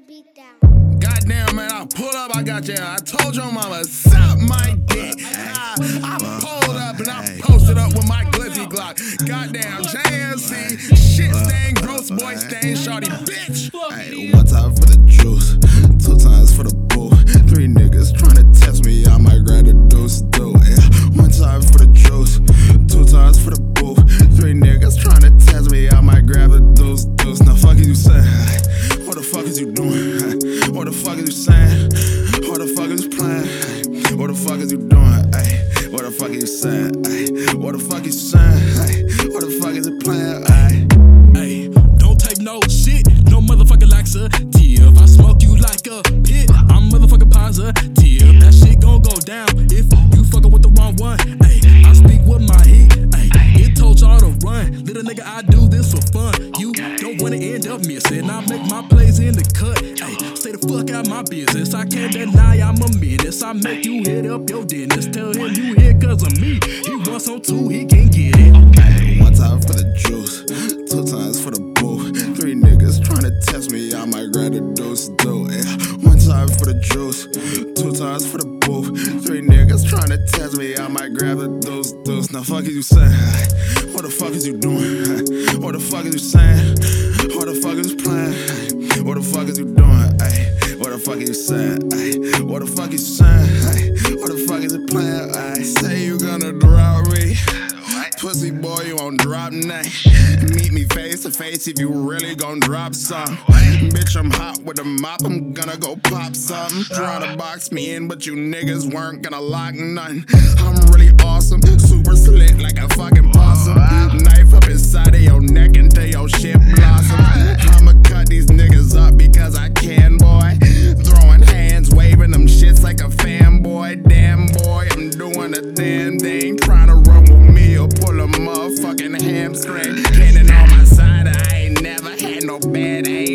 the beat down. Goddamn, man, I pull up, I got you. I told your mama, suck my dick. I, I pulled up and I posted up with my glizzy Glock. Goddamn, JMC, shit stain, gross boy stain, shawty bitch. Hey, one time fuck is saying? Hey, what the fuck is you saying? Hey, what the fuck is you playing? Hey. Hey, don't take no shit, no motherfucking laxative. I smoke you like a pit, I'm motherfucking positive. That shit gon' go down if you fuckin' with the wrong one. Hey, I speak with my heat. It told y'all to run. Little nigga, I do this for fun. You don't wanna end up missing. I make my plays in the cut. Hey, stay the fuck out my business. I can't deny I'm a menace. I make you hit up your dentist. Tell him you me. Wants some too, he can get it. One time for the juice, two times for the boo. Three niggas tryna test me, I might grab the deuce, do. Yeah. One time for the juice, two times for the boo. Three niggas tryna test me, I might grab the deuce, deuce. Now fuck is you saying? What the fuck is you doing? What the fuck is you saying? What the fuck is you playing? What the fuck is you doing? Ay, what the fuck is you saying? Ay, what the fuck is you saying? Ay, drop mm-hmm. nothing. Meet me face to face if you really gon' drop some. Bitch, I'm hot with a mop, I'm gonna go pop something. Try to box me in, but you niggas weren't gonna lock nothing. I'm really awesome, super slick like a fucking possum. Knife up inside of your neck until your shit blossom. I'ma cut these niggas up because I can, boy. Throwing hands, waving them shits like a fanboy. Damn boy, I'm doing a damn thing. Trying to bad to